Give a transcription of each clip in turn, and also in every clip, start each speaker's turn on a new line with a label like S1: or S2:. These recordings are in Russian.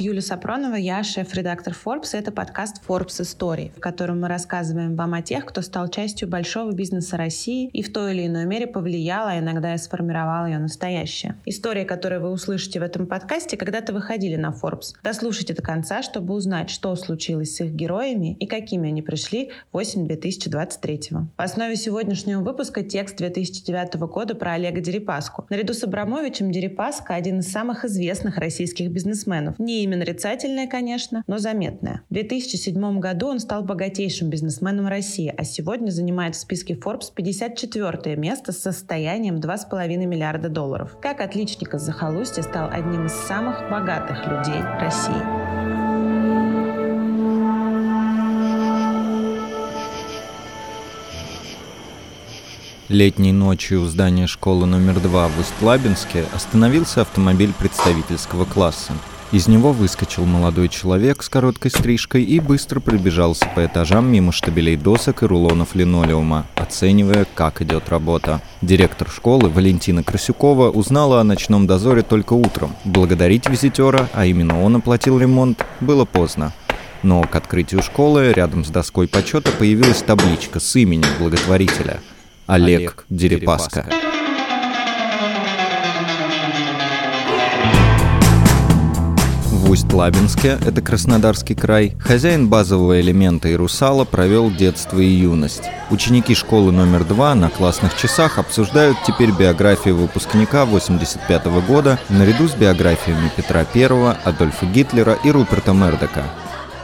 S1: you Юлия Сапронова, я шеф-редактор Forbes, и это подкаст Forbes Истории, в котором мы рассказываем вам о тех, кто стал частью большого бизнеса России и в той или иной мере повлиял, а иногда и сформировал ее настоящее. Истории, которые вы услышите в этом подкасте, когда-то выходили на Forbes. Дослушайте до конца, чтобы узнать, что случилось с их героями и какими они пришли в осень 2023 В основе сегодняшнего выпуска текст 2009 года про Олега Дерипаску. Наряду с Абрамовичем Дерипаска один из самых известных российских бизнесменов. Не имя нарицательное, конечно, но заметное. В 2007 году он стал богатейшим бизнесменом России, а сегодня занимает в списке Forbes 54 место с состоянием 2,5 миллиарда долларов. Как отличник из захолустья стал одним из самых богатых людей России.
S2: Летней ночью у здания школы номер два в Усть-Лабинске остановился автомобиль представительского класса. Из него выскочил молодой человек с короткой стрижкой и быстро пробежался по этажам мимо штабелей досок и рулонов линолеума, оценивая, как идет работа. Директор школы Валентина Красюкова узнала о ночном дозоре только утром. Благодарить визитера, а именно он оплатил ремонт, было поздно. Но к открытию школы рядом с доской почета появилась табличка с именем благотворителя – Олег, Олег Дерипаска. В Усть-Лабинске, это Краснодарский край, хозяин базового элемента и русала провел детство и юность. Ученики школы номер два на классных часах обсуждают теперь биографию выпускника 85 -го года наряду с биографиями Петра I, Адольфа Гитлера и Руперта Мердока.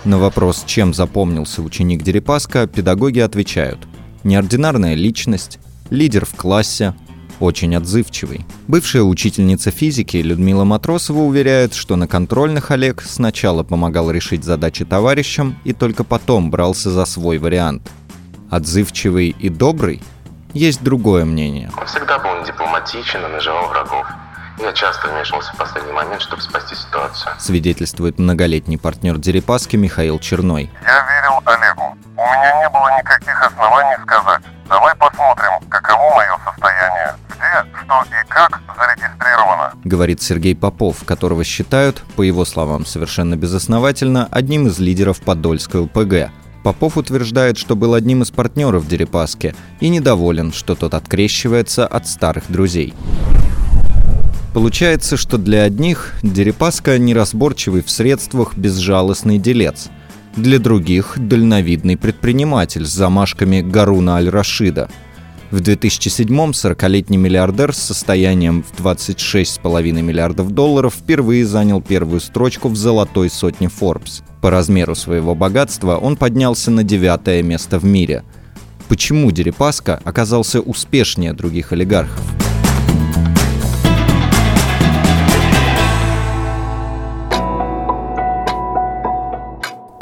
S2: На вопрос, чем запомнился ученик Дерипаска, педагоги отвечают – неординарная личность, лидер в классе, очень отзывчивый. Бывшая учительница физики Людмила Матросова уверяет, что на контрольных Олег сначала помогал решить задачи товарищам и только потом брался за свой вариант. Отзывчивый и добрый? Есть другое мнение.
S3: Он всегда был дипломатичен и наживал врагов. Я часто вмешивался в последний момент, чтобы спасти ситуацию.
S2: Свидетельствует многолетний партнер Дерипаски Михаил Черной.
S4: Я верил Олегу. У меня не было никаких оснований сказать. Давай посмотрим, каково мое состояние. Где, что и как зарегистрировано.
S2: Говорит Сергей Попов, которого считают, по его словам совершенно безосновательно, одним из лидеров Подольской ЛПГ. Попов утверждает, что был одним из партнеров Дерипаски и недоволен, что тот открещивается от старых друзей. Получается, что для одних Дерипаска неразборчивый в средствах безжалостный делец. Для других – дальновидный предприниматель с замашками Гаруна Аль-Рашида. В 2007-м 40-летний миллиардер с состоянием в 26,5 миллиардов долларов впервые занял первую строчку в золотой сотне Forbes. По размеру своего богатства он поднялся на девятое место в мире. Почему Дерипаска оказался успешнее других олигархов?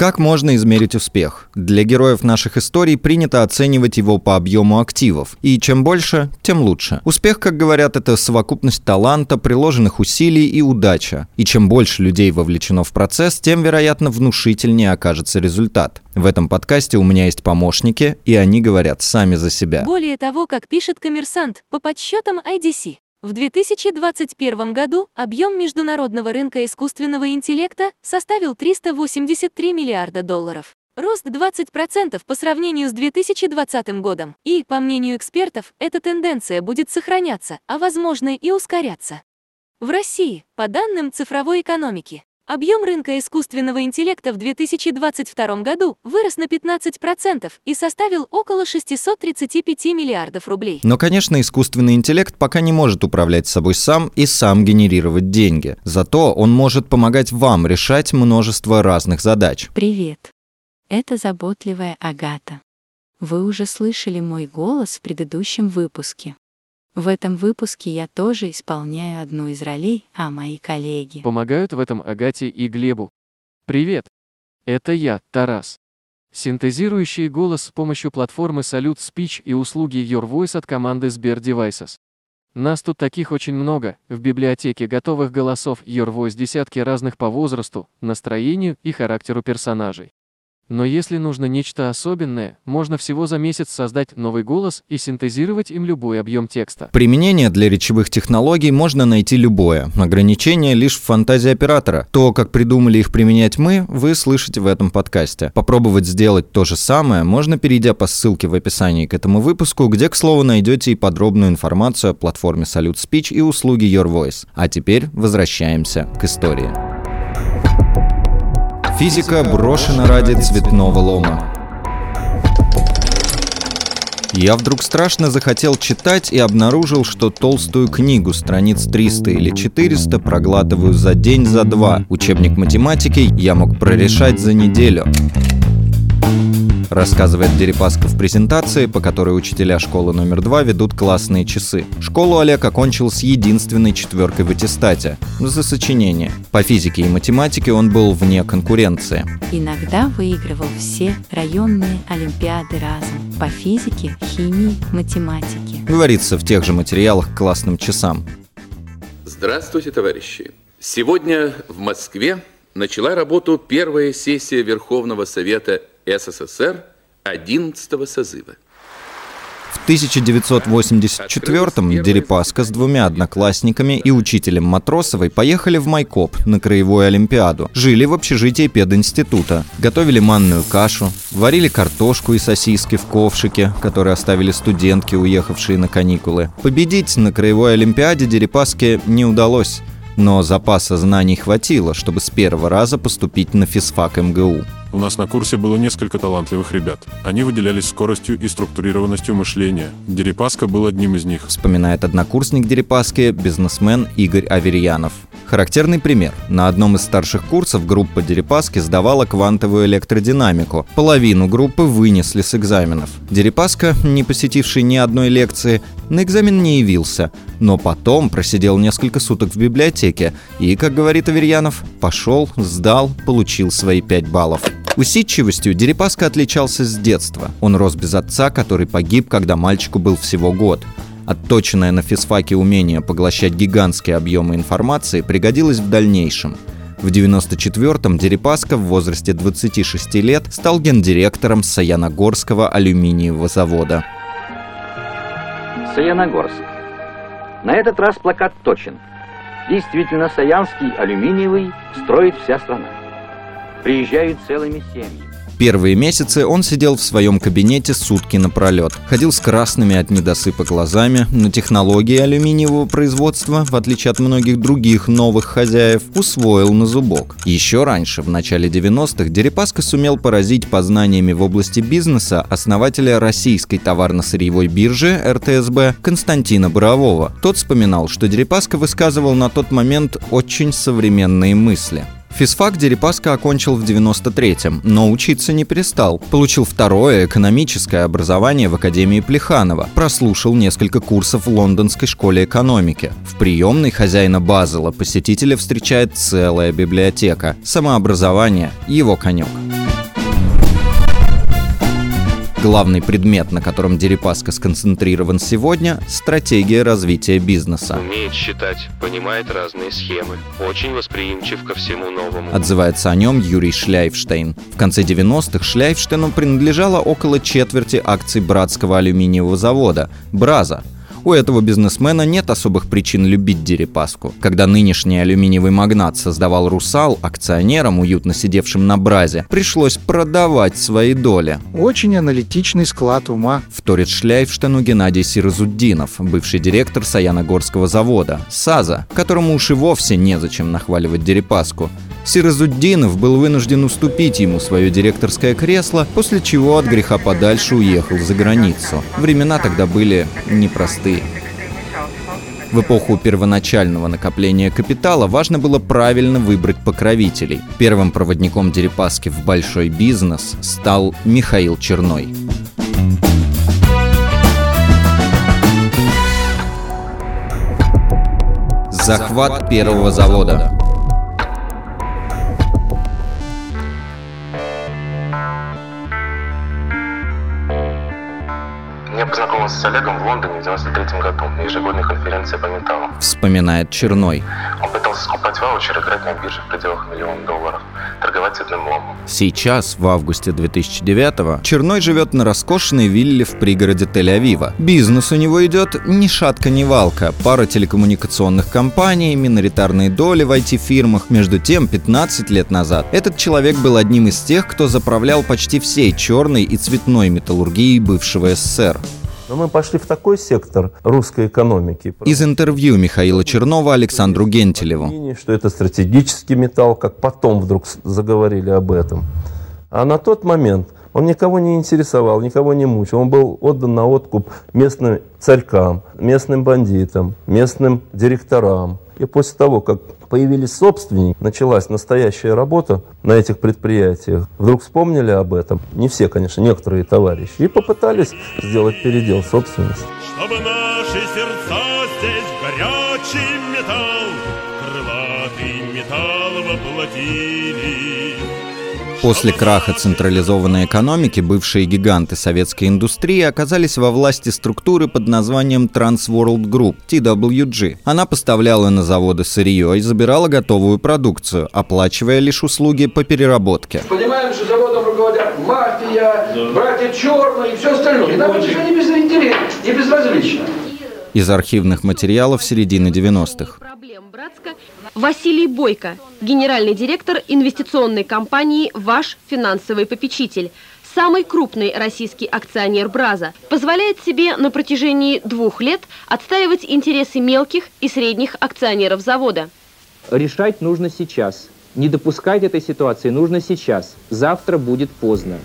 S2: Как можно измерить успех? Для героев наших историй принято оценивать его по объему активов. И чем больше, тем лучше. Успех, как говорят, это совокупность таланта, приложенных усилий и удача. И чем больше людей вовлечено в процесс, тем, вероятно, внушительнее окажется результат. В этом подкасте у меня есть помощники, и они говорят сами за себя.
S5: Более того, как пишет коммерсант, по подсчетам IDC, в 2021 году объем международного рынка искусственного интеллекта составил 383 миллиарда долларов. Рост 20% по сравнению с 2020 годом. И, по мнению экспертов, эта тенденция будет сохраняться, а возможно и ускоряться. В России, по данным цифровой экономики, Объем рынка искусственного интеллекта в 2022 году вырос на 15% и составил около 635 миллиардов рублей.
S2: Но, конечно, искусственный интеллект пока не может управлять собой сам и сам генерировать деньги. Зато он может помогать вам решать множество разных задач.
S6: Привет. Это заботливая Агата. Вы уже слышали мой голос в предыдущем выпуске. В этом выпуске я тоже исполняю одну из ролей, а мои коллеги
S7: помогают в этом Агате и Глебу. Привет! Это я, Тарас. Синтезирующий голос с помощью платформы Salute Speech и услуги Your Voice от команды Sber Devices. Нас тут таких очень много, в библиотеке готовых голосов Your Voice десятки разных по возрасту, настроению и характеру персонажей. Но если нужно нечто особенное, можно всего за месяц создать новый голос и синтезировать им любой объем текста.
S2: Применение для речевых технологий можно найти любое. Ограничение лишь в фантазии оператора. То, как придумали их применять мы, вы слышите в этом подкасте. Попробовать сделать то же самое можно, перейдя по ссылке в описании к этому выпуску, где, к слову, найдете и подробную информацию о платформе Salute Speech и услуги Your Voice. А теперь возвращаемся к истории. Физика брошена ради цветного лома. Я вдруг страшно захотел читать и обнаружил, что толстую книгу страниц 300 или 400 проглатываю за день, за два. Учебник математики я мог прорешать за неделю рассказывает Дерипаска в презентации, по которой учителя школы номер два ведут классные часы. Школу Олег окончил с единственной четверкой в аттестате за сочинение. По физике и математике он был вне конкуренции.
S6: Иногда выигрывал все районные олимпиады разом по физике, химии, математике.
S2: Говорится в тех же материалах к классным часам.
S8: Здравствуйте, товарищи! Сегодня в Москве начала работу первая сессия Верховного Совета СССР 11 созыва.
S2: В 1984-м Дерипаска с двумя одноклассниками и учителем Матросовой поехали в Майкоп на Краевую Олимпиаду. Жили в общежитии пединститута. Готовили манную кашу, варили картошку и сосиски в ковшике, которые оставили студентки, уехавшие на каникулы. Победить на Краевой Олимпиаде Дерипаске не удалось но запаса знаний хватило, чтобы с первого раза поступить на физфак МГУ.
S9: У нас на курсе было несколько талантливых ребят. Они выделялись скоростью и структурированностью мышления. Дерипаска был одним из них.
S2: Вспоминает однокурсник Дерипаски, бизнесмен Игорь Аверьянов. Характерный пример. На одном из старших курсов группа Дерипаски сдавала квантовую электродинамику. Половину группы вынесли с экзаменов. Дерипаска, не посетивший ни одной лекции, на экзамен не явился, но потом просидел несколько суток в библиотеке и, как говорит Аверьянов, пошел, сдал, получил свои 5 баллов. Усидчивостью Дерипаска отличался с детства. Он рос без отца, который погиб, когда мальчику был всего год. Отточенное на физфаке умение поглощать гигантские объемы информации пригодилось в дальнейшем. В 94-м Дерипаска в возрасте 26 лет стал гендиректором Саяногорского алюминиевого завода.
S10: Саяногорск. На этот раз плакат точен. Действительно, Саянский алюминиевый строит вся страна. Приезжают целыми семьями.
S2: Первые месяцы он сидел в своем кабинете сутки напролет. Ходил с красными от недосыпа глазами, но технологии алюминиевого производства, в отличие от многих других новых хозяев, усвоил на зубок. Еще раньше, в начале 90-х, Дерипаска сумел поразить познаниями в области бизнеса основателя российской товарно-сырьевой биржи РТСБ Константина Борового. Тот вспоминал, что Дерипаска высказывал на тот момент очень современные мысли. Физфак Дерипаска окончил в 93-м, но учиться не перестал. Получил второе экономическое образование в Академии Плеханова. Прослушал несколько курсов в Лондонской школе экономики. В приемной хозяина Базела посетителя встречает целая библиотека. Самообразование – его конек. Главный предмет, на котором Дерипаска сконцентрирован сегодня – стратегия развития бизнеса.
S3: Умеет считать, понимает разные схемы, очень восприимчив ко всему новому.
S2: Отзывается о нем Юрий Шляйфштейн. В конце 90-х Шляйфштейну принадлежало около четверти акций братского алюминиевого завода – «Браза», у этого бизнесмена нет особых причин любить Дерипаску. Когда нынешний алюминиевый магнат создавал «Русал», акционерам, уютно сидевшим на бразе, пришлось продавать свои доли.
S11: Очень аналитичный склад ума.
S2: Вторит Шляйфштену Геннадий Сирозуддинов, бывший директор Саяногорского завода, САЗа, которому уж и вовсе незачем нахваливать Дерипаску. Сирозуддинов был вынужден уступить ему свое директорское кресло, после чего от греха подальше уехал за границу. Времена тогда были непростые. В эпоху первоначального накопления капитала важно было правильно выбрать покровителей. Первым проводником Дерипаски в большой бизнес стал Михаил Черной. Захват первого завода.
S3: Познакомился с Олегом в Лондоне в 93 году на ежегодной конференции по металлу.
S2: Вспоминает Черной.
S3: Он пытался скупать ваучеры, играть на бирже в пределах миллиона долларов, торговать цветным ломом.
S2: Сейчас, в августе 2009-го, Черной живет на роскошной вилле в пригороде Тель-Авива. Бизнес у него идет ни шатка, ни валка. Пара телекоммуникационных компаний, миноритарные доли в IT-фирмах. Между тем, 15 лет назад этот человек был одним из тех, кто заправлял почти всей черной и цветной металлургией бывшего СССР.
S12: Но мы пошли в такой сектор русской экономики.
S2: Из интервью Михаила Чернова Александру Гентелеву.
S12: Что это стратегический металл, как потом вдруг заговорили об этом. А на тот момент он никого не интересовал, никого не мучил. Он был отдан на откуп местным царькам, местным бандитам, местным директорам. И после того, как появились собственники, началась настоящая работа на этих предприятиях. Вдруг вспомнили об этом, не все, конечно, некоторые товарищи, и попытались сделать передел собственности.
S13: Чтобы наши сердца
S2: После краха централизованной экономики бывшие гиганты советской индустрии оказались во власти структуры под названием Trans World Group, TWG. Она поставляла на заводы сырье и забирала готовую продукцию, оплачивая лишь услуги по переработке.
S14: Понимаем, что заводом руководят мафия, да. братья черные и все остальное. И нам это все не, безинтересно, не безразлично.
S2: Из архивных материалов середины 90-х.
S15: Василий Бойко, генеральный директор инвестиционной компании «Ваш финансовый попечитель», самый крупный российский акционер «Браза», позволяет себе на протяжении двух лет отстаивать интересы мелких и средних акционеров завода.
S16: Решать нужно сейчас. Не допускать этой ситуации нужно сейчас. Завтра будет поздно.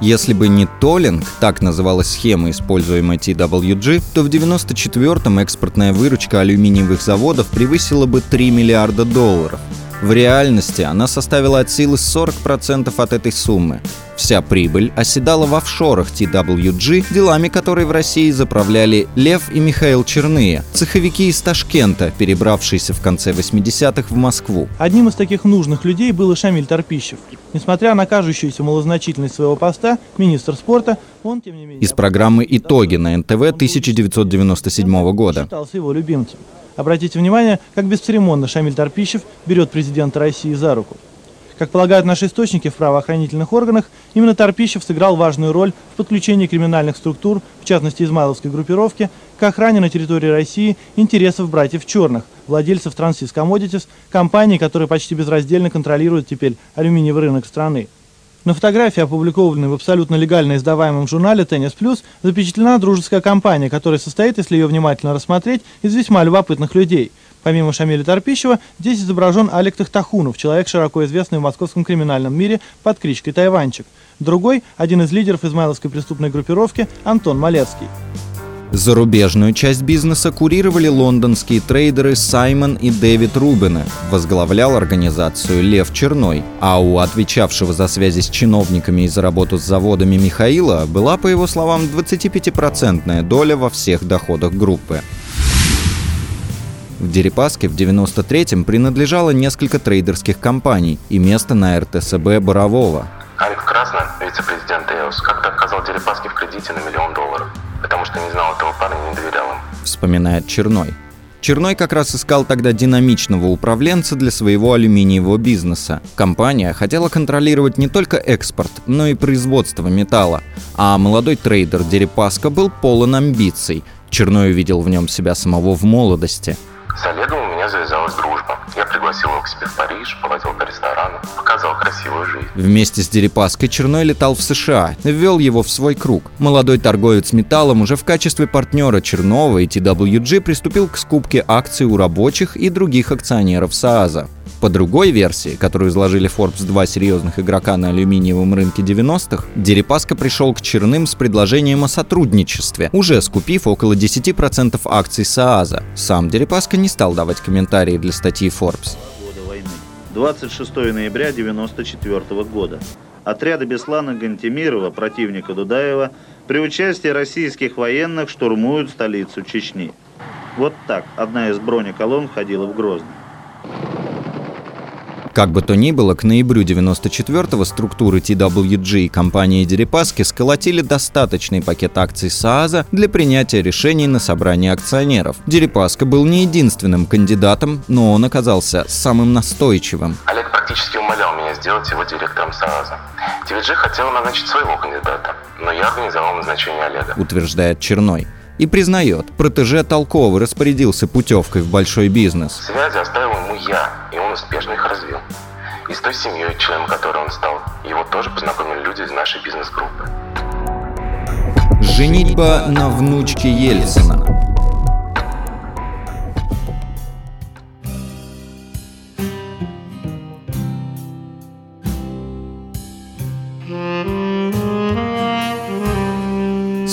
S2: Если бы не толлинг, так называлась схема, используемая TWG, то в 94-м экспортная выручка алюминиевых заводов превысила бы 3 миллиарда долларов. В реальности она составила от силы 40% от этой суммы. Вся прибыль оседала в офшорах TWG, делами которой в России заправляли Лев и Михаил Черные, цеховики из Ташкента, перебравшиеся в конце 80-х в Москву.
S17: Одним из таких нужных людей был и Шамиль Торпищев. Несмотря на кажущуюся малозначительность своего поста, министр спорта, он, тем не менее...
S2: Из программы «Итоги» на НТВ 1997 года.
S17: Считался его любимцем. Обратите внимание, как бесцеремонно Шамиль Торпищев берет президента России за руку. Как полагают наши источники в правоохранительных органах, именно Торпищев сыграл важную роль в подключении криминальных структур, в частности измайловской группировки, к охране на территории России интересов братьев Черных, владельцев Transys Commodities, компании, которая почти безраздельно контролирует теперь алюминиевый рынок страны. На фотографии, опубликованной в абсолютно легально издаваемом журнале «Теннис Плюс», запечатлена дружеская компания, которая состоит, если ее внимательно рассмотреть, из весьма любопытных людей. Помимо Шамиля Торпищева, здесь изображен Алик Тахтахунов, человек, широко известный в московском криминальном мире под кличкой Тайванчик. Другой – один из лидеров измайловской преступной группировки Антон Малецкий.
S2: Зарубежную часть бизнеса курировали лондонские трейдеры Саймон и Дэвид Рубины. Возглавлял организацию Лев Черной. А у отвечавшего за связи с чиновниками и за работу с заводами Михаила была, по его словам, 25% доля во всех доходах группы. В Дерипаске в 93-м принадлежало несколько трейдерских компаний и место на РТСБ Борового.
S3: Арик Красно, вице-президент ЭОС, как-то отказал Дерипаске в кредите на миллион долларов потому что не знал этого парня не доверял им.
S2: Вспоминает Черной. Черной как раз искал тогда динамичного управленца для своего алюминиевого бизнеса. Компания хотела контролировать не только экспорт, но и производство металла. А молодой трейдер Дерипаска был полон амбиций. Черной увидел в нем себя самого в молодости –
S3: с Олегом завязалась дружба. Я пригласил его к себе в Париж, поводил по ресторанам, показал красивую жизнь.
S2: Вместе с Дерипаской Черной летал в США, ввел его в свой круг. Молодой торговец металлом уже в качестве партнера Чернова и TWG приступил к скупке акций у рабочих и других акционеров СААЗа. По другой версии, которую изложили Forbes два серьезных игрока на алюминиевом рынке 90-х, Дерипаска пришел к Черным с предложением о сотрудничестве, уже скупив около 10% акций СААЗа. Сам Дерипаска не стал давать комментарии для статьи Forbes.
S18: 26 ноября 1994 года. Отряды Беслана Гантемирова, противника Дудаева, при участии российских военных штурмуют столицу Чечни. Вот так одна из бронеколонн входила в Грозный.
S2: Как бы то ни было, к ноябрю 94-го структуры TWG и компании Дерипаски сколотили достаточный пакет акций СААЗа для принятия решений на собрании акционеров. Дерипаска был не единственным кандидатом, но он оказался самым настойчивым.
S3: Олег практически умолял меня сделать его директором СААЗа. TVG хотел назначить своего кандидата, но я организовал назначение Олега.
S2: Утверждает Черной и признает, протеже толково распорядился путевкой в большой бизнес.
S3: Связи оставил ему я, он успешно их развил. И с той семьей, членом которой он стал, его тоже познакомили люди из нашей бизнес-группы.
S2: Женитьба на внучке Ельцина.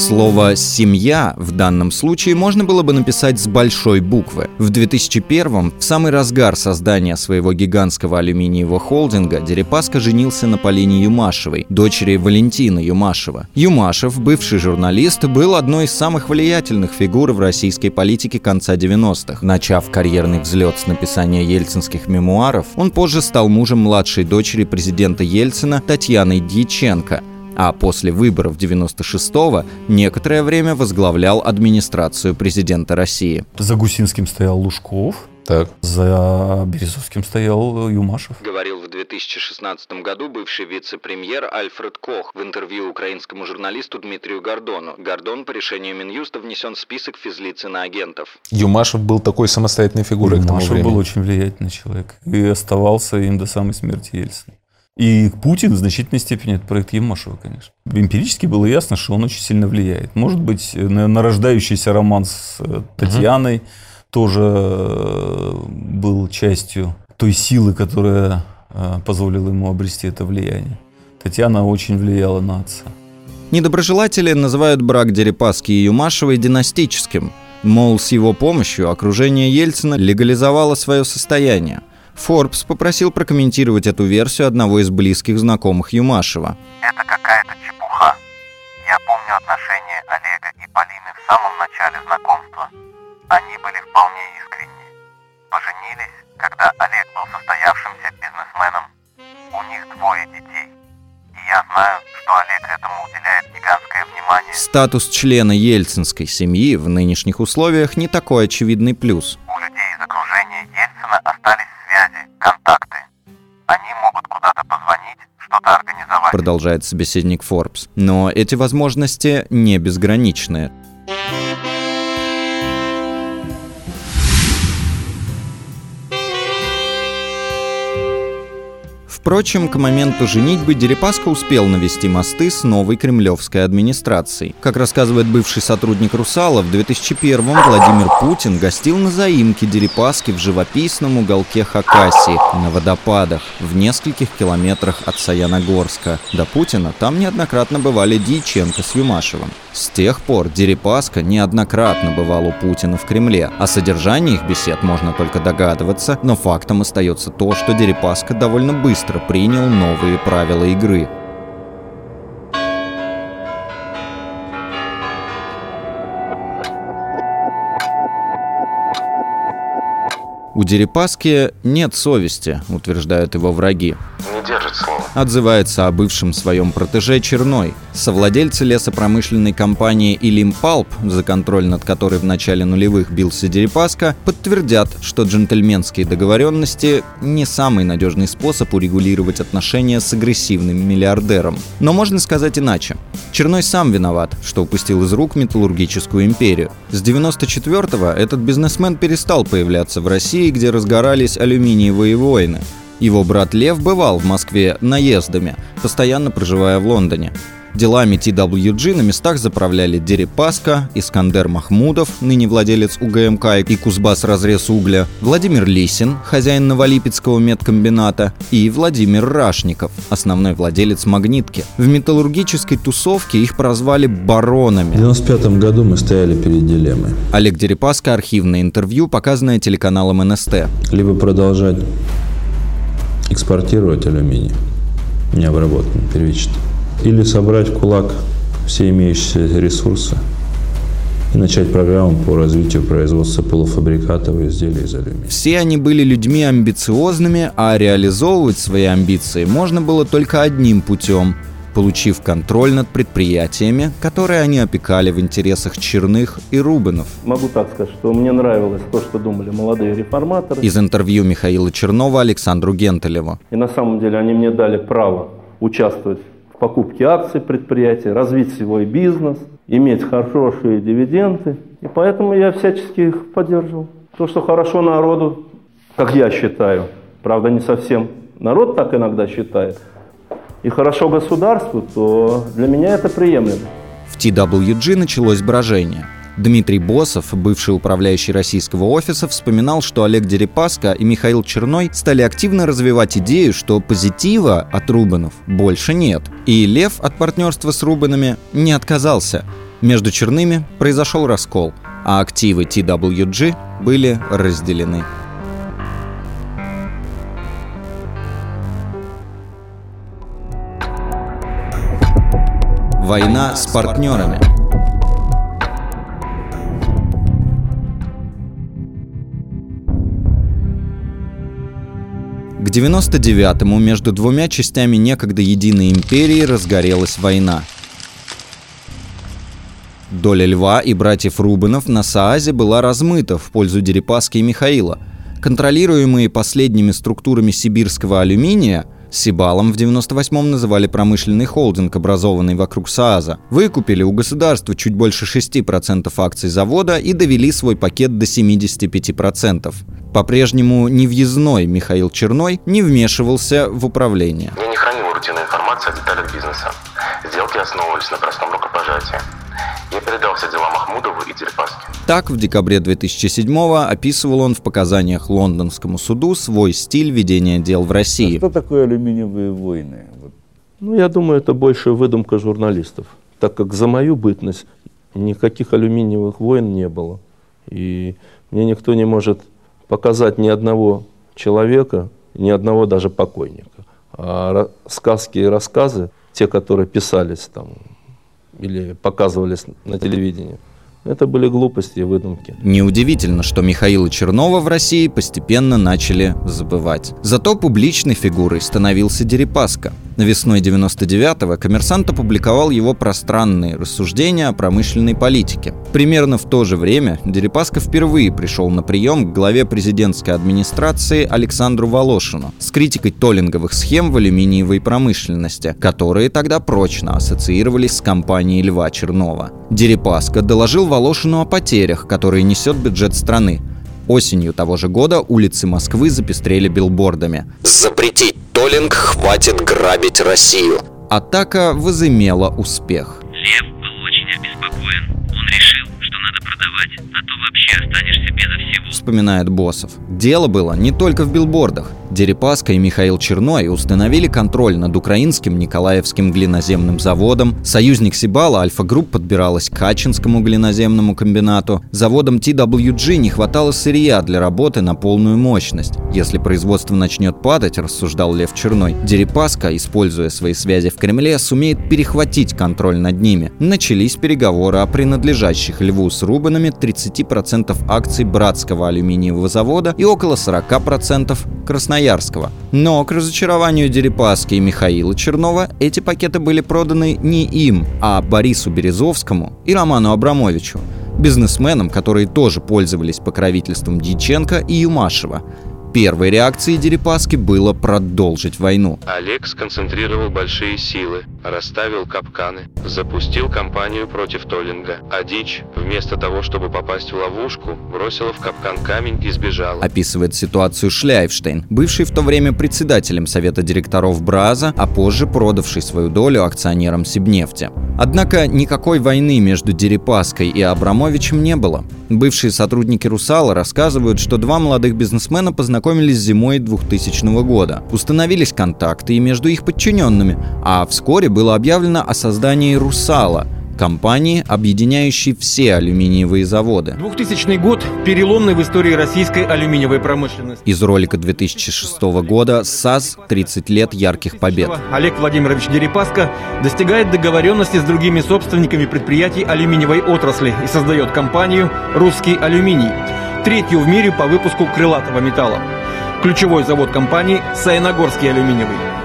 S2: Слово «семья» в данном случае можно было бы написать с большой буквы. В 2001-м, в самый разгар создания своего гигантского алюминиевого холдинга, Дерипаска женился на Полине Юмашевой, дочери Валентина Юмашева. Юмашев, бывший журналист, был одной из самых влиятельных фигур в российской политике конца 90-х. Начав карьерный взлет с написания ельцинских мемуаров, он позже стал мужем младшей дочери президента Ельцина Татьяны Дьяченко – а после выборов 96-го некоторое время возглавлял администрацию президента России.
S19: За Гусинским стоял Лужков,
S2: так.
S19: За Березовским стоял Юмашев.
S2: Говорил в 2016 году бывший вице-премьер Альфред Кох в интервью украинскому журналисту Дмитрию Гордону. Гордон по решению Минюста внесен в список физлиц агентов.
S19: Юмашев был такой самостоятельной фигурой Юмашев к тому времени. был очень влиятельный человек и оставался им до самой смерти Ельцина. И Путин в значительной степени это проект Емашева, конечно. Эмпирически было ясно, что он очень сильно влияет. Может быть, нарождающийся роман с э, Татьяной угу. тоже э, был частью той силы, которая э, позволила ему обрести это влияние. Татьяна очень влияла на отца.
S2: Недоброжелатели называют брак Дерипаски и Юмашевой династическим. Мол, с его помощью окружение Ельцина легализовало свое состояние – Forbes попросил прокомментировать эту версию одного из близких знакомых Юмашева.
S4: Это какая-то чепуха. Я помню отношения Олега и Полины в самом начале знакомства. Они были вполне искренни. Поженились, когда Олег был состоявшимся бизнесменом. У них двое детей. И я знаю, что Олег этому уделяет гигантское внимание.
S2: Статус члена ельцинской семьи в нынешних условиях не такой очевидный плюс. Продолжает собеседник Forbes. Но эти возможности не безграничны. Впрочем, к моменту женитьбы Дерипаска успел навести мосты с новой кремлевской администрацией. Как рассказывает бывший сотрудник «Русала», в 2001-м Владимир Путин гостил на заимке Дерипаски в живописном уголке Хакасии, на водопадах, в нескольких километрах от Саяногорска. До Путина там неоднократно бывали Дьяченко с Юмашевым. С тех пор Дерипаска неоднократно бывал у Путина в Кремле. О содержании их бесед можно только догадываться, но фактом остается то, что Дерипаска довольно быстро принял новые правила игры. У Дерипаски нет совести, утверждают его враги.
S3: Не держит слова.
S2: Отзывается о бывшем своем протеже Черной. Совладельцы лесопромышленной компании «Илимпалп», за контроль над которой в начале нулевых бился Дерипаска, подтвердят, что джентльменские договоренности – не самый надежный способ урегулировать отношения с агрессивным миллиардером. Но можно сказать иначе. Черной сам виноват, что упустил из рук металлургическую империю. С 94-го этот бизнесмен перестал появляться в России где разгорались алюминиевые войны. Его брат Лев бывал в Москве наездами, постоянно проживая в Лондоне. Делами TWG на местах заправляли Дерипаска, Искандер Махмудов, ныне владелец УГМК и Кузбасс разрез угля, Владимир Лисин, хозяин Новолипецкого медкомбината, и Владимир Рашников, основной владелец «Магнитки». В металлургической тусовке их прозвали «баронами».
S20: В 95 году мы стояли перед дилеммой.
S2: Олег Дерипаска, архивное интервью, показанное телеканалом НСТ.
S20: Либо продолжать экспортировать алюминий, необработанный, первичный, или собрать в кулак все имеющиеся ресурсы и начать программу по развитию производства полуфабрикатов и изделий из алюминия.
S2: Все они были людьми амбициозными, а реализовывать свои амбиции можно было только одним путем – получив контроль над предприятиями, которые они опекали в интересах Черных и Рубинов.
S12: Могу так сказать, что мне нравилось то, что думали молодые реформаторы.
S2: Из интервью Михаила Чернова Александру Гентелеву.
S12: И на самом деле они мне дали право участвовать в покупке акций предприятия, развить свой бизнес, иметь хорошие дивиденды. И поэтому я всячески их поддерживал. То, что хорошо народу, как я считаю, правда не совсем народ так иногда считает, и хорошо государству, то для меня это приемлемо.
S2: В TWG началось брожение. Дмитрий Босов, бывший управляющий российского офиса, вспоминал, что Олег Дерипаска и Михаил Черной стали активно развивать идею, что позитива от Рубанов больше нет. И Лев от партнерства с Рубанами не отказался. Между Черными произошел раскол, а активы TWG были разделены. Война с партнерами. К 99-му между двумя частями некогда единой империи разгорелась война. Доля Льва и братьев Рубинов на Саазе была размыта в пользу Дерипаски и Михаила. Контролируемые последними структурами сибирского алюминия – Сибалом в 98-м называли промышленный холдинг, образованный вокруг СААЗа. Выкупили у государства чуть больше 6% акций завода и довели свой пакет до 75%. По-прежнему невъездной Михаил Черной не вмешивался в управление.
S3: Я не хранил рутинной информации о деталях бизнеса. Сделки основывались на простом рукопожатии. Я передал все дела Махмудову и Дерипаске.
S2: Так, в декабре 2007-го описывал он в показаниях лондонскому суду свой стиль ведения дел в России.
S19: А что такое алюминиевые войны?
S12: Ну, я думаю, это больше выдумка журналистов, так как за мою бытность никаких алюминиевых войн не было. И мне никто не может показать ни одного человека, ни одного даже покойника. А сказки и рассказы, те, которые писались там или показывались на телевидении. Это были глупости и выдумки.
S2: Неудивительно, что Михаила Чернова в России постепенно начали забывать. Зато публичной фигурой становился Дерипаска. Весной 99-го коммерсант опубликовал его пространные рассуждения о промышленной политике. Примерно в то же время Дерипаска впервые пришел на прием к главе президентской администрации Александру Волошину с критикой толлинговых схем в алюминиевой промышленности, которые тогда прочно ассоциировались с компанией Льва Черного. Дерипаска доложил Волошину о потерях, которые несет бюджет страны. Осенью того же года улицы Москвы запестрели билбордами.
S21: «Запретить Толлинг, хватит грабить Россию!»
S2: Атака возымела успех.
S22: Лев был очень обеспокоен. Он решил, что надо продавать, а то вообще останешься без всего.
S2: Вспоминает Босов. Дело было не только в билбордах. Дерипаска и Михаил Черной установили контроль над украинским Николаевским глиноземным заводом. Союзник Сибала Альфа Групп подбиралась к Ачинскому глиноземному комбинату. Заводом TWG не хватало сырья для работы на полную мощность. Если производство начнет падать, рассуждал Лев Черной, Дерипаска, используя свои связи в Кремле, сумеет перехватить контроль над ними. Начались переговоры о принадлежащих Льву с Рубанами 30% акций братского алюминиевого завода и около 40% Красноярского Красноярского. Но, к разочарованию Дерипаски и Михаила Чернова, эти пакеты были проданы не им, а Борису Березовскому и Роману Абрамовичу, бизнесменам, которые тоже пользовались покровительством Дьяченко и Юмашева. Первой реакцией Дерипаски было продолжить войну.
S3: Олег сконцентрировал большие силы, расставил капканы, запустил кампанию против Толлинга. А дичь, вместо того, чтобы попасть в ловушку, бросила в капкан камень и сбежала.
S2: Описывает ситуацию Шляйфштейн, бывший в то время председателем совета директоров Браза, а позже продавший свою долю акционерам Сибнефти. Однако никакой войны между Дерипаской и Абрамовичем не было. Бывшие сотрудники «Русала» рассказывают, что два молодых бизнесмена познакомились зимой 2000 года. Установились контакты и между их подчиненными, а вскоре было объявлено о создании «Русала», компании, объединяющей все алюминиевые заводы.
S23: 2000 год – переломный в истории российской алюминиевой промышленности.
S2: Из ролика 2006 года САЗ «30 лет ярких побед».
S23: Олег Владимирович Дерипаска достигает договоренности с другими собственниками предприятий алюминиевой отрасли и создает компанию «Русский алюминий», третью в мире по выпуску крылатого металла. Ключевой завод компании – Саяногорский алюминиевый.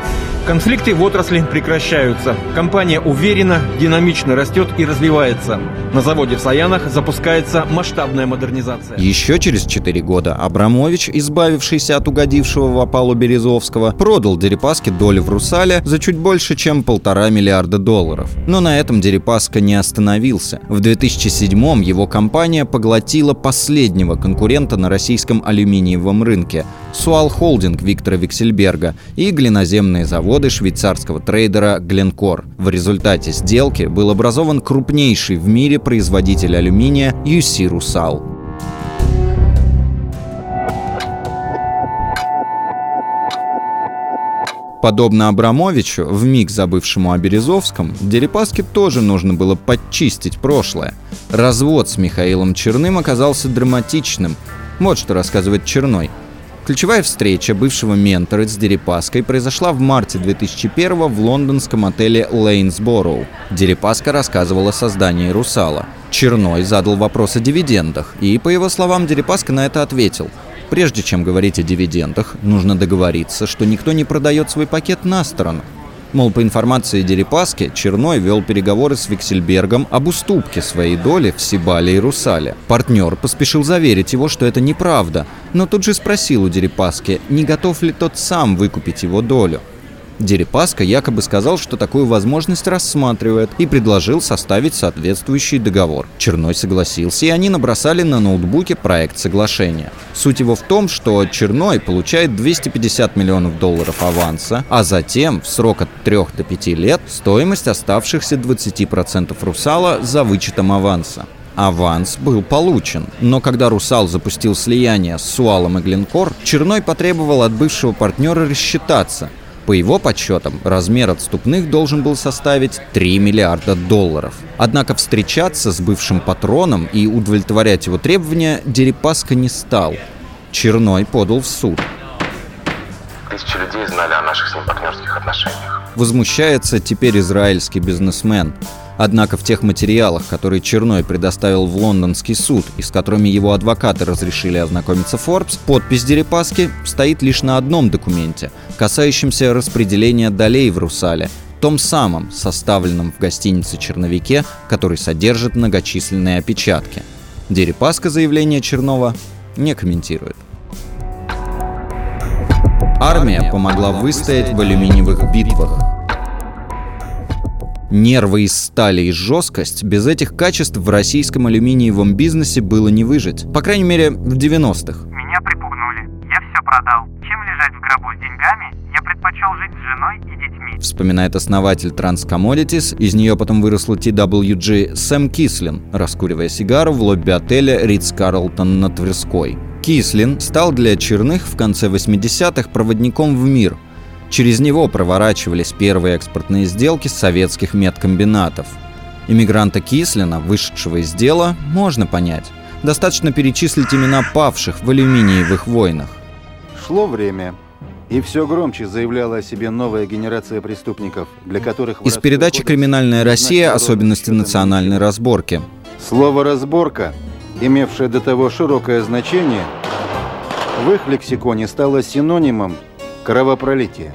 S23: Конфликты в отрасли прекращаются. Компания уверенно, динамично растет и развивается. На заводе в Саянах запускается масштабная модернизация.
S2: Еще через 4 года Абрамович, избавившийся от угодившего в опалу Березовского, продал Дерипаске доли в Русале за чуть больше, чем полтора миллиарда долларов. Но на этом Дерипаска не остановился. В 2007 его компания поглотила последнего конкурента на российском алюминиевом рынке – Суал Холдинг Виктора Виксельберга и глиноземные заводы швейцарского трейдера Glencore. В результате сделки был образован крупнейший в мире производитель алюминия UC Rusal. Подобно Абрамовичу, в миг забывшему о Березовском, Дерипаске тоже нужно было подчистить прошлое. Развод с Михаилом Черным оказался драматичным. Вот что рассказывает Черной – Ключевая встреча бывшего ментора с Дерипаской произошла в марте 2001 в лондонском отеле Лейнсбороу. Дерипаска рассказывала о создании «Русала». Черной задал вопрос о дивидендах, и, по его словам, Дерипаска на это ответил. Прежде чем говорить о дивидендах, нужно договориться, что никто не продает свой пакет на сторону. Мол, по информации Дерипаски, Черной вел переговоры с Виксельбергом об уступке своей доли в Сибале и Русале. Партнер поспешил заверить его, что это неправда, но тут же спросил у Дерипаски, не готов ли тот сам выкупить его долю. Дерипаска якобы сказал, что такую возможность рассматривает и предложил составить соответствующий договор. Черной согласился, и они набросали на ноутбуке проект соглашения. Суть его в том, что Черной получает 250 миллионов долларов аванса, а затем в срок от 3 до 5 лет стоимость оставшихся 20% русала за вычетом аванса. Аванс был получен, но когда «Русал» запустил слияние с «Суалом» и «Глинкор», Черной потребовал от бывшего партнера рассчитаться – по его подсчетам, размер отступных должен был составить 3 миллиарда долларов. Однако встречаться с бывшим патроном и удовлетворять его требования Дерипаска не стал. Черной подал в суд.
S24: Тысячи людей знали о наших с ним партнерских отношениях.
S2: Возмущается теперь израильский бизнесмен. Однако в тех материалах, которые Черной предоставил в лондонский суд и с которыми его адвокаты разрешили ознакомиться Forbes, подпись Дерипаски стоит лишь на одном документе, касающемся распределения долей в Русале, том самом, составленном в гостинице «Черновике», который содержит многочисленные опечатки. Дерипаска заявление Чернова не комментирует. Армия помогла выстоять в алюминиевых битвах. Нервы из стали и жесткость, без этих качеств в российском алюминиевом бизнесе было не выжить. По крайней мере, в 90-х.
S25: Меня припугнули. Я все продал. Чем лежать в гробу с деньгами, я предпочел жить с женой и детьми.
S2: Вспоминает основатель Trans Commodities, из нее потом выросла TWG Сэм Кислин, раскуривая сигару в лобби отеля Ридс Карлтон на Тверской. Кислин стал для черных в конце 80-х проводником в мир – Через него проворачивались первые экспортные сделки советских медкомбинатов. Иммигранта Кислина, вышедшего из дела, можно понять. Достаточно перечислить имена павших в алюминиевых войнах.
S26: Шло время, и все громче заявляла о себе новая генерация преступников, для которых...
S2: Из передачи «Криминальная Россия. Особенности национальной разборки».
S26: Слово «разборка», имевшее до того широкое значение, в их лексиконе стало синонимом Кровопролитие.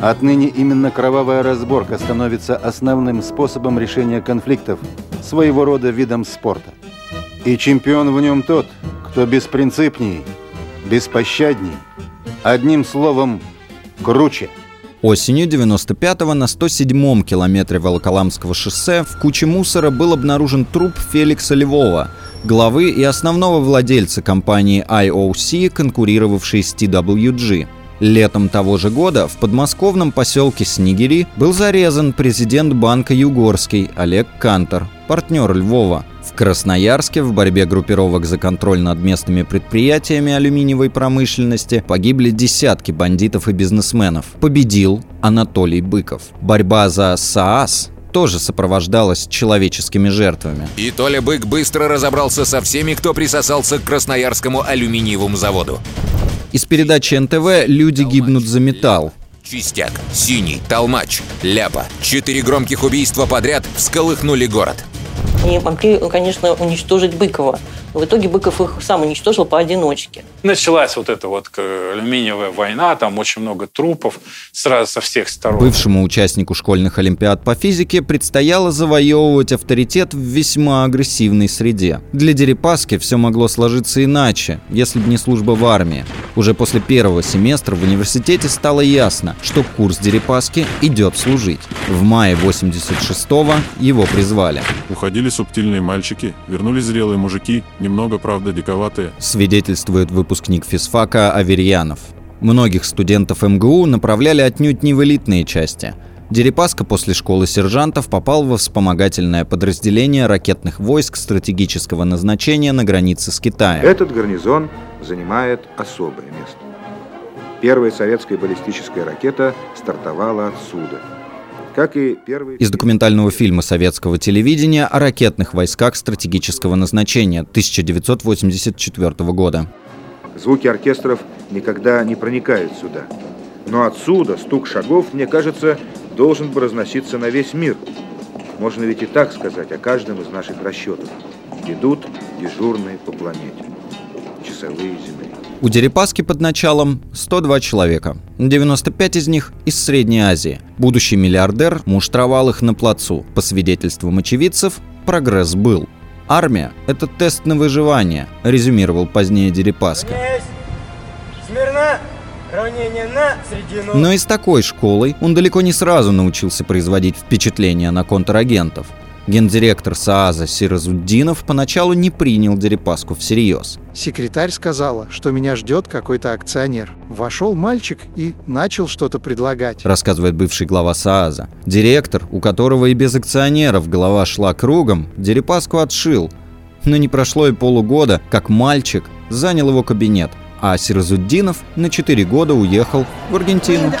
S26: Отныне именно кровавая разборка становится основным способом решения конфликтов, своего рода видом спорта. И чемпион в нем тот, кто беспринципней, беспощадней, одним словом, круче.
S2: Осенью 95-го на 107-м километре Волоколамского шоссе в куче мусора был обнаружен труп Феликса Львова, главы и основного владельца компании IOC, конкурировавшей с TWG. Летом того же года в подмосковном поселке Снегири был зарезан президент банка Югорский Олег Кантор, партнер Львова. В Красноярске в борьбе группировок за контроль над местными предприятиями алюминиевой промышленности погибли десятки бандитов и бизнесменов. Победил Анатолий Быков. Борьба за СААС тоже сопровождалось человеческими жертвами.
S27: И Толя Бык быстро разобрался со всеми, кто присосался к Красноярскому алюминиевому заводу.
S2: Из передачи НТВ «Люди гибнут за металл».
S27: Чистяк, Синий, Толмач, Ляпа. Четыре громких убийства подряд всколыхнули город.
S28: Они могли, конечно, уничтожить Быкова. Но в итоге Быков их сам уничтожил поодиночке.
S29: Началась вот эта вот алюминиевая война, там очень много трупов сразу со всех сторон.
S2: Бывшему участнику школьных олимпиад по физике предстояло завоевывать авторитет в весьма агрессивной среде. Для Дерипаски все могло сложиться иначе, если бы не служба в армии. Уже после первого семестра в университете стало ясно, что курс Дерипаски идет служить. В мае 86-го его призвали.
S30: Уходили субтильные мальчики, вернулись зрелые мужики, немного, правда, диковатые.
S2: Свидетельствует выпускник физфака Аверьянов. Многих студентов МГУ направляли отнюдь не в элитные части. Дерипаска после школы сержантов попал во вспомогательное подразделение ракетных войск стратегического назначения на границе с Китаем.
S31: Этот гарнизон занимает особое место. Первая советская баллистическая ракета стартовала отсюда – как и первый...
S2: Из документального фильма советского телевидения о ракетных войсках стратегического назначения 1984 года.
S31: Звуки оркестров никогда не проникают сюда. Но отсюда стук шагов, мне кажется, должен бы разноситься на весь мир. Можно ведь и так сказать о каждом из наших расчетов. Идут дежурные по планете. Часовые земли.
S2: У Дерипаски под началом 102 человека. 95 из них из Средней Азии. Будущий миллиардер муштровал их на плацу. По свидетельствам очевидцев, прогресс был. Армия – это тест на выживание, резюмировал позднее Дерипаска. Смирно! Но и с такой школой он далеко не сразу научился производить впечатление на контрагентов – Гендиректор СААЗа Сиразуддинов поначалу не принял Дерипаску всерьез.
S11: Секретарь сказала, что меня ждет какой-то акционер. Вошел мальчик и начал что-то предлагать.
S2: Рассказывает бывший глава СААЗа. Директор, у которого и без акционеров голова шла кругом, Дерипаску отшил. Но не прошло и полугода, как мальчик занял его кабинет, а Сиразуддинов на 4 года уехал в Аргентину.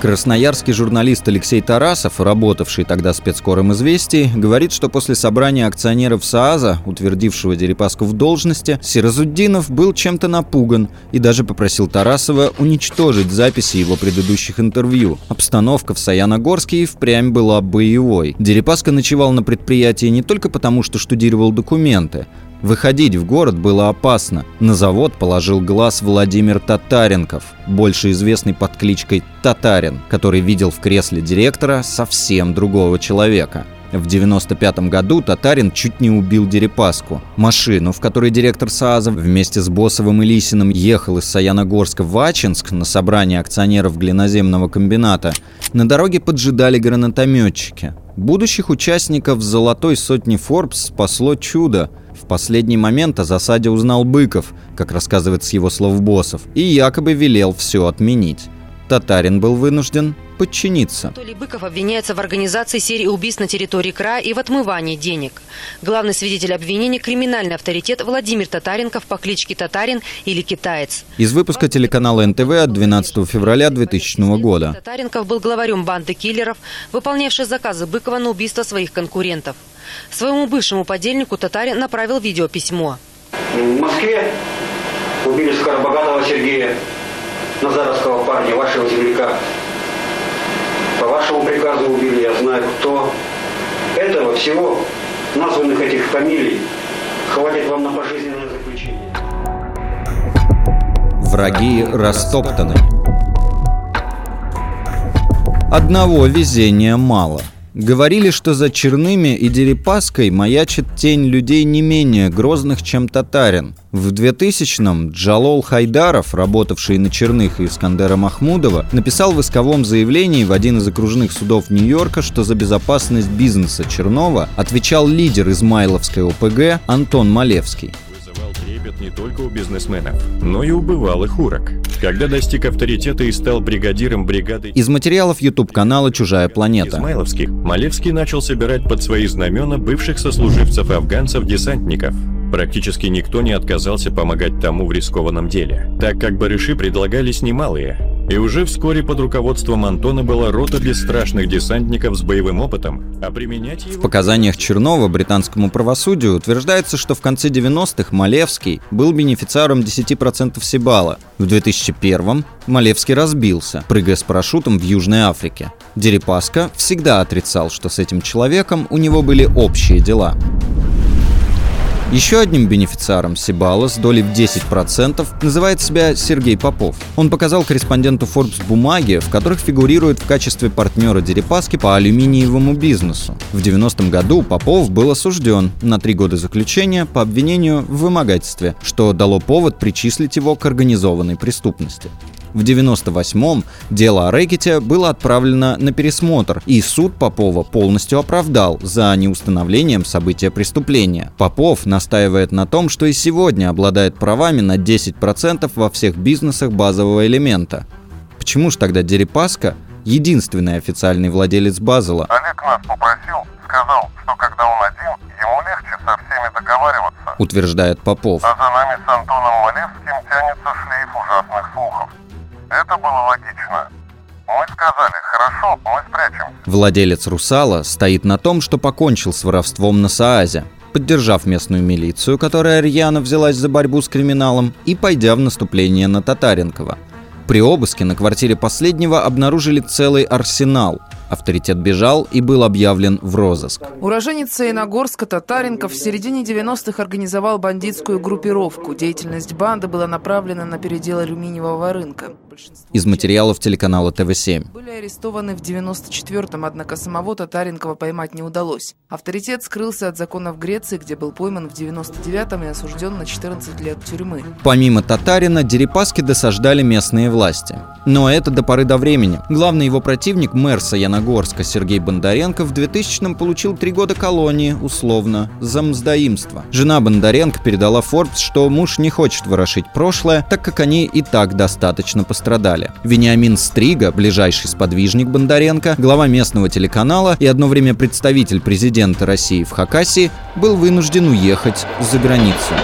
S2: Красноярский журналист Алексей Тарасов, работавший тогда спецкором «Известий», говорит, что после собрания акционеров СААЗа, утвердившего Дерипаску в должности, Сиразуддинов был чем-то напуган и даже попросил Тарасова уничтожить записи его предыдущих интервью. Обстановка в Саяногорске и впрямь была боевой. Дерипаска ночевал на предприятии не только потому, что штудировал документы, Выходить в город было опасно. На завод положил глаз Владимир Татаренков, больше известный под кличкой Татарин, который видел в кресле директора совсем другого человека. В 95 году Татарин чуть не убил Дерипаску. Машину, в которой директор СААЗа вместе с Босовым и Лисиным ехал из Саяногорска в Ачинск на собрание акционеров глиноземного комбината, на дороге поджидали гранатометчики. Будущих участников «Золотой сотни Форбс» спасло чудо – в последний момент о засаде узнал Быков, как рассказывает с его слов боссов, и якобы велел все отменить. Татарин был вынужден подчиниться.
S32: Анатолий Быков обвиняется в организации серии убийств на территории края и в отмывании денег. Главный свидетель обвинения – криминальный авторитет Владимир Татаренков по кличке Татарин или Китаец.
S2: Из выпуска телеканала НТВ от 12 февраля 2000 года.
S32: Татаренков был главарем банды киллеров, выполнявших заказы Быкова на убийство своих конкурентов. Своему бывшему подельнику Татарин направил видеописьмо.
S33: В Москве убили Скоробогатого Сергея, Назаровского парня, вашего земляка. По вашему приказу убили, я знаю кто. Этого всего, названных этих фамилий, хватит вам на пожизненное заключение.
S2: Враги растоптаны. Одного везения мало – Говорили, что за Черными и Дерипаской маячит тень людей не менее грозных, чем татарин. В 2000-м Джалол Хайдаров, работавший на Черных и Искандера Махмудова, написал в исковом заявлении в один из окружных судов Нью-Йорка, что за безопасность бизнеса Чернова отвечал лидер Измайловской ОПГ Антон Малевский
S34: трепет не только у бизнесменов, но и у бывалых урок. Когда достиг авторитета и стал бригадиром бригады...
S2: Из материалов YouTube-канала «Чужая планета».
S34: Измайловских, Малевский начал собирать под свои знамена бывших сослуживцев афганцев-десантников. Практически никто не отказался помогать тому в рискованном деле, так как барыши предлагались немалые. И уже вскоре под руководством Антона была рота бесстрашных десантников с боевым опытом, а применять его...
S2: В показаниях Чернова британскому правосудию утверждается, что в конце 90-х Малевский был бенефициаром 10% Сибала. В 2001-м Малевский разбился, прыгая с парашютом в Южной Африке. Дерипаска всегда отрицал, что с этим человеком у него были общие дела. Еще одним бенефициаром Сибала с долей в 10% называет себя Сергей Попов. Он показал корреспонденту Forbes бумаги, в которых фигурирует в качестве партнера Дерипаски по алюминиевому бизнесу. В 90-м году Попов был осужден на три года заключения по обвинению в вымогательстве, что дало повод причислить его к организованной преступности. В 98-м дело о рэкете было отправлено на пересмотр, и суд Попова полностью оправдал за неустановлением события преступления. Попов настаивает на том, что и сегодня обладает правами на 10% во всех бизнесах базового элемента. Почему же тогда Дерипаска единственный официальный владелец Базела?
S35: Олег нас попросил, сказал, что когда он один, ему легче со всеми договариваться.
S2: Утверждает Попов.
S35: А за нами с Антоном Малевским тянется шлейф ужасных слухов. Это было логично. Мы сказали, хорошо, мы спрячемся.
S2: Владелец «Русала» стоит на том, что покончил с воровством на Саазе, поддержав местную милицию, которая рьяно взялась за борьбу с криминалом, и пойдя в наступление на Татаренкова. При обыске на квартире последнего обнаружили целый арсенал – Авторитет бежал и был объявлен в розыск.
S36: Уроженец Саиногорска Татаренков в середине 90-х организовал бандитскую группировку. Деятельность банды была направлена на передел алюминиевого рынка.
S2: Из материалов телеканала ТВ-7.
S36: Были арестованы в 94-м, однако самого Татаренкова поймать не удалось. Авторитет скрылся от законов Греции, где был пойман в 99-м и осужден на 14 лет тюрьмы.
S2: Помимо Татарина, Дерипаски досаждали местные власти. Но это до поры до времени. Главный его противник, мэр Саяногорска Сергей Бондаренко, в 2000-м получил три года колонии, условно, за мздоимство. Жена Бондаренко передала Forbes, что муж не хочет ворошить прошлое, так как они и так достаточно пострадали. Вениамин Стрига, ближайший сподвижник Бондаренко, глава местного телеканала и одно время представитель президента России в Хакасии, был вынужден уехать за границу.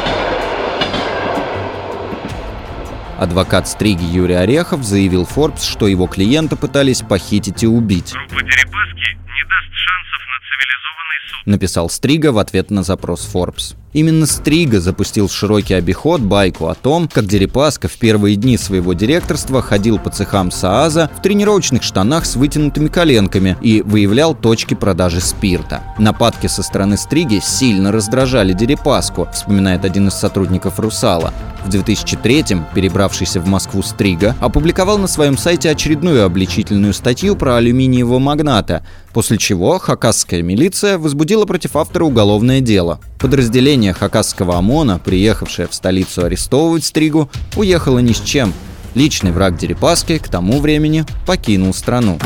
S2: Адвокат Стриги Юрий Орехов заявил Forbes, что его клиента пытались похитить и убить.
S25: Группа Дерипаски не даст шансов на цивилизованный суд.
S2: Написал Стрига в ответ на запрос Forbes. Именно Стрига запустил в широкий обиход байку о том, как Дерипаска в первые дни своего директорства ходил по цехам СААЗа в тренировочных штанах с вытянутыми коленками и выявлял точки продажи спирта. Нападки со стороны Стриги сильно раздражали Дерипаску, вспоминает один из сотрудников «Русала». В 2003-м перебравшийся в Москву Стрига опубликовал на своем сайте очередную обличительную статью про алюминиевого магната, после чего хакасская милиция возбудила против автора уголовное дело. Подразделение хакасского ОМОНа, приехавшее в столицу арестовывать Стригу, уехало ни с чем. Личный враг Дерипаски к тому времени покинул страну.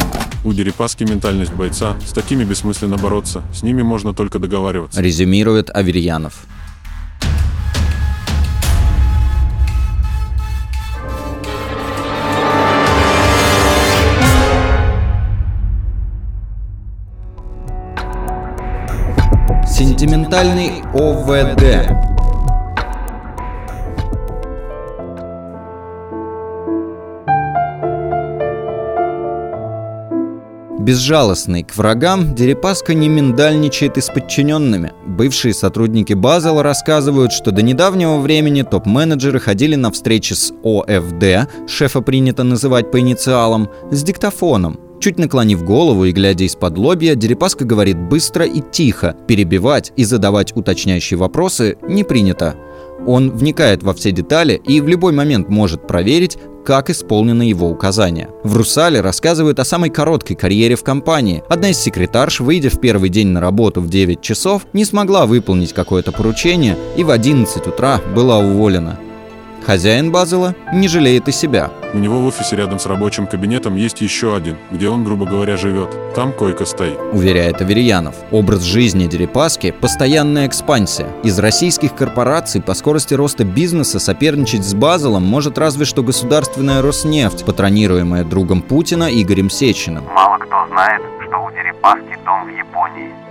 S30: У Дерипаски ментальность бойца, с такими бессмысленно бороться, с ними можно только договариваться.
S2: Резюмирует Аверьянов. Сентиментальный ОВД. Безжалостный к врагам, Дерипаска не миндальничает и с подчиненными. Бывшие сотрудники Базела рассказывают, что до недавнего времени топ-менеджеры ходили на встречи с ОФД, шефа принято называть по инициалам, с диктофоном. Чуть наклонив голову и глядя из-под лобья, Дерипаска говорит быстро и тихо. Перебивать и задавать уточняющие вопросы не принято. Он вникает во все детали и в любой момент может проверить, как исполнены его указания. В «Русале» рассказывают о самой короткой карьере в компании. Одна из секретарш, выйдя в первый день на работу в 9 часов, не смогла выполнить какое-то поручение и в 11 утра была уволена. Хозяин Базела не жалеет и себя.
S30: У него в офисе рядом с рабочим кабинетом есть еще один, где он, грубо говоря, живет. Там койка стоит.
S2: Уверяет Аверьянов. Образ жизни Дерипаски – постоянная экспансия. Из российских корпораций по скорости роста бизнеса соперничать с Базелом может разве что государственная Роснефть, патронируемая другом Путина Игорем Сечиным.
S25: Мало кто знает, что у Дерипаски дом в Японии.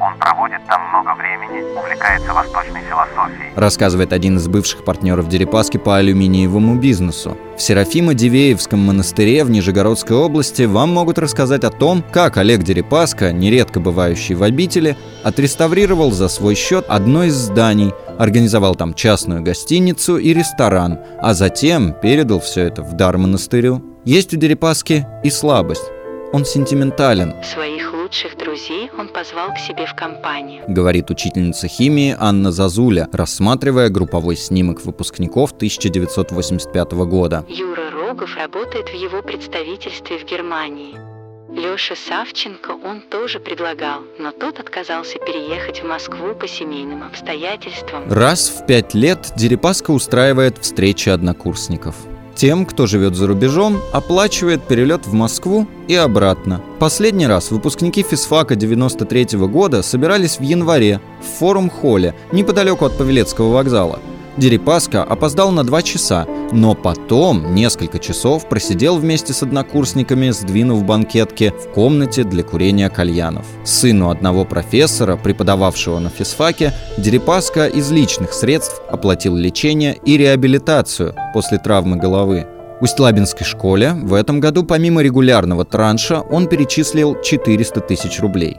S25: Он проводит там много времени, увлекается восточной философией.
S2: Рассказывает один из бывших партнеров Дерипаски по алюминиевому бизнесу. В Серафимо-Дивеевском монастыре в Нижегородской области вам могут рассказать о том, как Олег Дерипаска, нередко бывающий в обители, отреставрировал за свой счет одно из зданий, организовал там частную гостиницу и ресторан, а затем передал все это в дар монастырю. Есть у Дерипаски и слабость. Он сентиментален.
S37: Своих лучших друзей он позвал к себе в компанию.
S2: Говорит учительница химии Анна Зазуля, рассматривая групповой снимок выпускников 1985 года.
S37: Юра Рогов работает в его представительстве в Германии. Лёше Савченко он тоже предлагал, но тот отказался переехать в Москву по семейным обстоятельствам.
S2: Раз в пять лет Дерипаска устраивает встречи однокурсников. Тем, кто живет за рубежом, оплачивает перелет в Москву и обратно. Последний раз выпускники физфака 93 -го года собирались в январе в форум-холле неподалеку от Павелецкого вокзала – Дерипаска опоздал на два часа, но потом несколько часов просидел вместе с однокурсниками, сдвинув банкетки в комнате для курения кальянов. Сыну одного профессора, преподававшего на физфаке, Дерипаска из личных средств оплатил лечение и реабилитацию после травмы головы. Усть-Лабинской школе в этом году помимо регулярного транша он перечислил 400 тысяч рублей.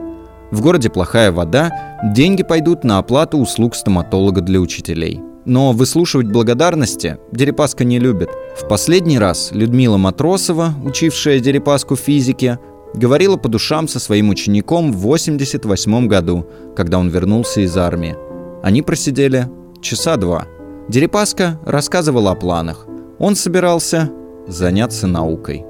S2: В городе плохая вода, деньги пойдут на оплату услуг стоматолога для учителей – но выслушивать благодарности Дерипаска не любит. В последний раз Людмила Матросова, учившая Дерипаску физике, говорила по душам со своим учеником в 88 году, когда он вернулся из армии. Они просидели часа два. Дерипаска рассказывала о планах. Он собирался заняться наукой.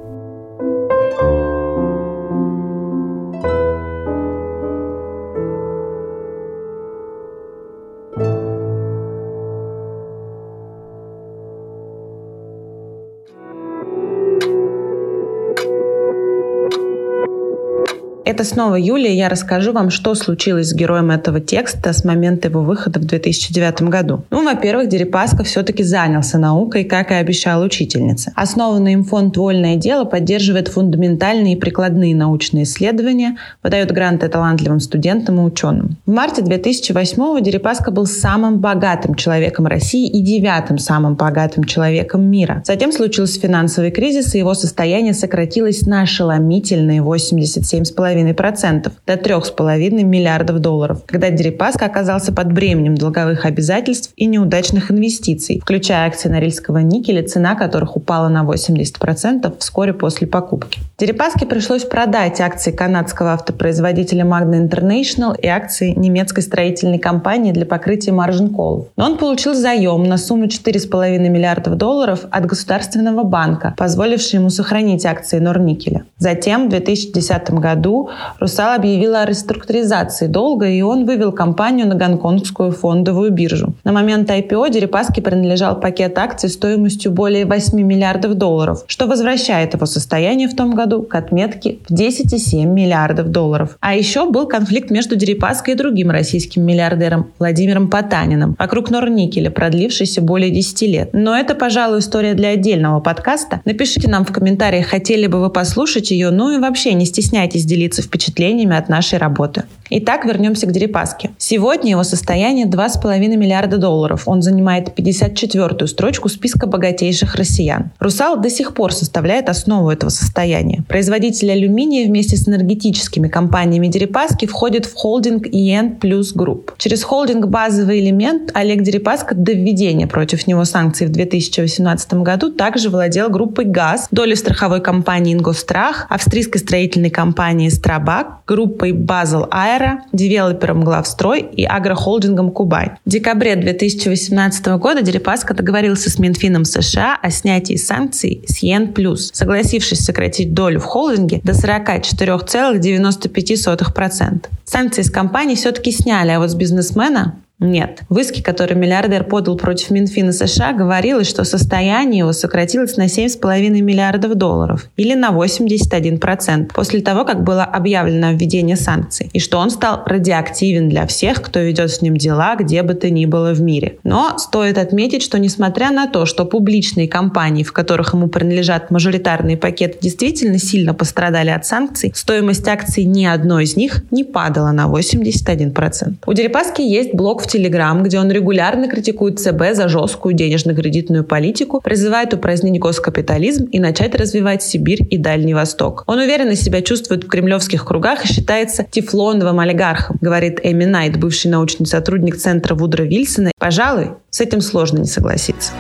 S1: Это снова Юлия. Я расскажу вам, что случилось с героем этого текста с момента его выхода в 2009 году. Ну, во-первых, Дерипаска все-таки занялся наукой, как и обещала учительница. Основанный им фонд «Вольное дело» поддерживает фундаментальные и прикладные научные исследования, выдает гранты талантливым студентам и ученым. В марте 2008 Дерипаска был самым богатым человеком России и девятым самым богатым человеком мира. Затем случился финансовый кризис, и его состояние сократилось на ошеломительные 87,5 2,5% до 3,5 миллиардов долларов, когда Дерипаска оказался под бременем долговых обязательств и неудачных инвестиций, включая акции Норильского никеля, цена которых упала на 80% вскоре после покупки. Дерипаске пришлось продать акции канадского автопроизводителя Magna International и акции немецкой строительной компании для покрытия маржин колл. Но он получил заем на сумму 4,5 миллиардов долларов от Государственного банка, позволивший ему сохранить акции Норникеля. Затем в 2010 году Русал объявила о реструктуризации долга, и он вывел компанию на гонконгскую фондовую биржу. На момент IPO Дерипаске принадлежал пакет акций стоимостью более 8 миллиардов долларов, что возвращает его состояние в том году к отметке в 10,7 миллиардов долларов. А еще был конфликт между Дерипаской и другим российским миллиардером Владимиром Потаниным вокруг Норникеля, продлившийся более 10 лет. Но это, пожалуй, история для отдельного подкаста. Напишите нам в комментариях, хотели бы вы послушать ее, ну и вообще не стесняйтесь делиться впечатлениями от нашей работы. Итак, вернемся к Дерипаске. Сегодня его состояние 2,5 миллиарда долларов. Он занимает 54-ю строчку списка богатейших россиян. «Русал» до сих пор составляет основу этого состояния. Производитель алюминия вместе с энергетическими компаниями Дерипаски входит в холдинг EN Plus Group. Через холдинг «Базовый элемент» Олег Дерипаска до введения против него санкций в 2018 году также владел группой «ГАЗ», долей страховой компании «Ингосстрах», австрийской строительной компании «Strabag», группой «Базел Аэро, девелопером Главстрой и агрохолдингом Кубань. В декабре 2018 года Дерипаска договорился с Минфином США о снятии санкций с EN Plus, согласившись сократить долю в холдинге до 44,95%. Санкции с компании все-таки сняли, а вот с бизнесмена Нет. В иске, который миллиардер подал против Минфина США, говорилось, что состояние его сократилось на 7,5 миллиардов долларов или на 81% после того, как было объявлено введение санкций, и что он стал радиоактивен для всех, кто ведет с ним дела, где бы то ни было в мире. Но стоит отметить, что несмотря на то, что публичные компании, в которых ему принадлежат мажоритарные пакеты, действительно сильно пострадали от санкций, стоимость акций ни одной из них не падала на 81%. У Дерипаски есть блог в Телеграм, где он регулярно критикует ЦБ за жесткую денежно-кредитную политику, призывает упразднить госкапитализм и начать развивать Сибирь и Дальний Восток. Он уверенно себя чувствует в кремлевских кругах и считается тефлоновым олигархом, говорит Эми Найт, бывший научный сотрудник Центра Вудра Вильсона. Пожалуй, с этим сложно не согласиться.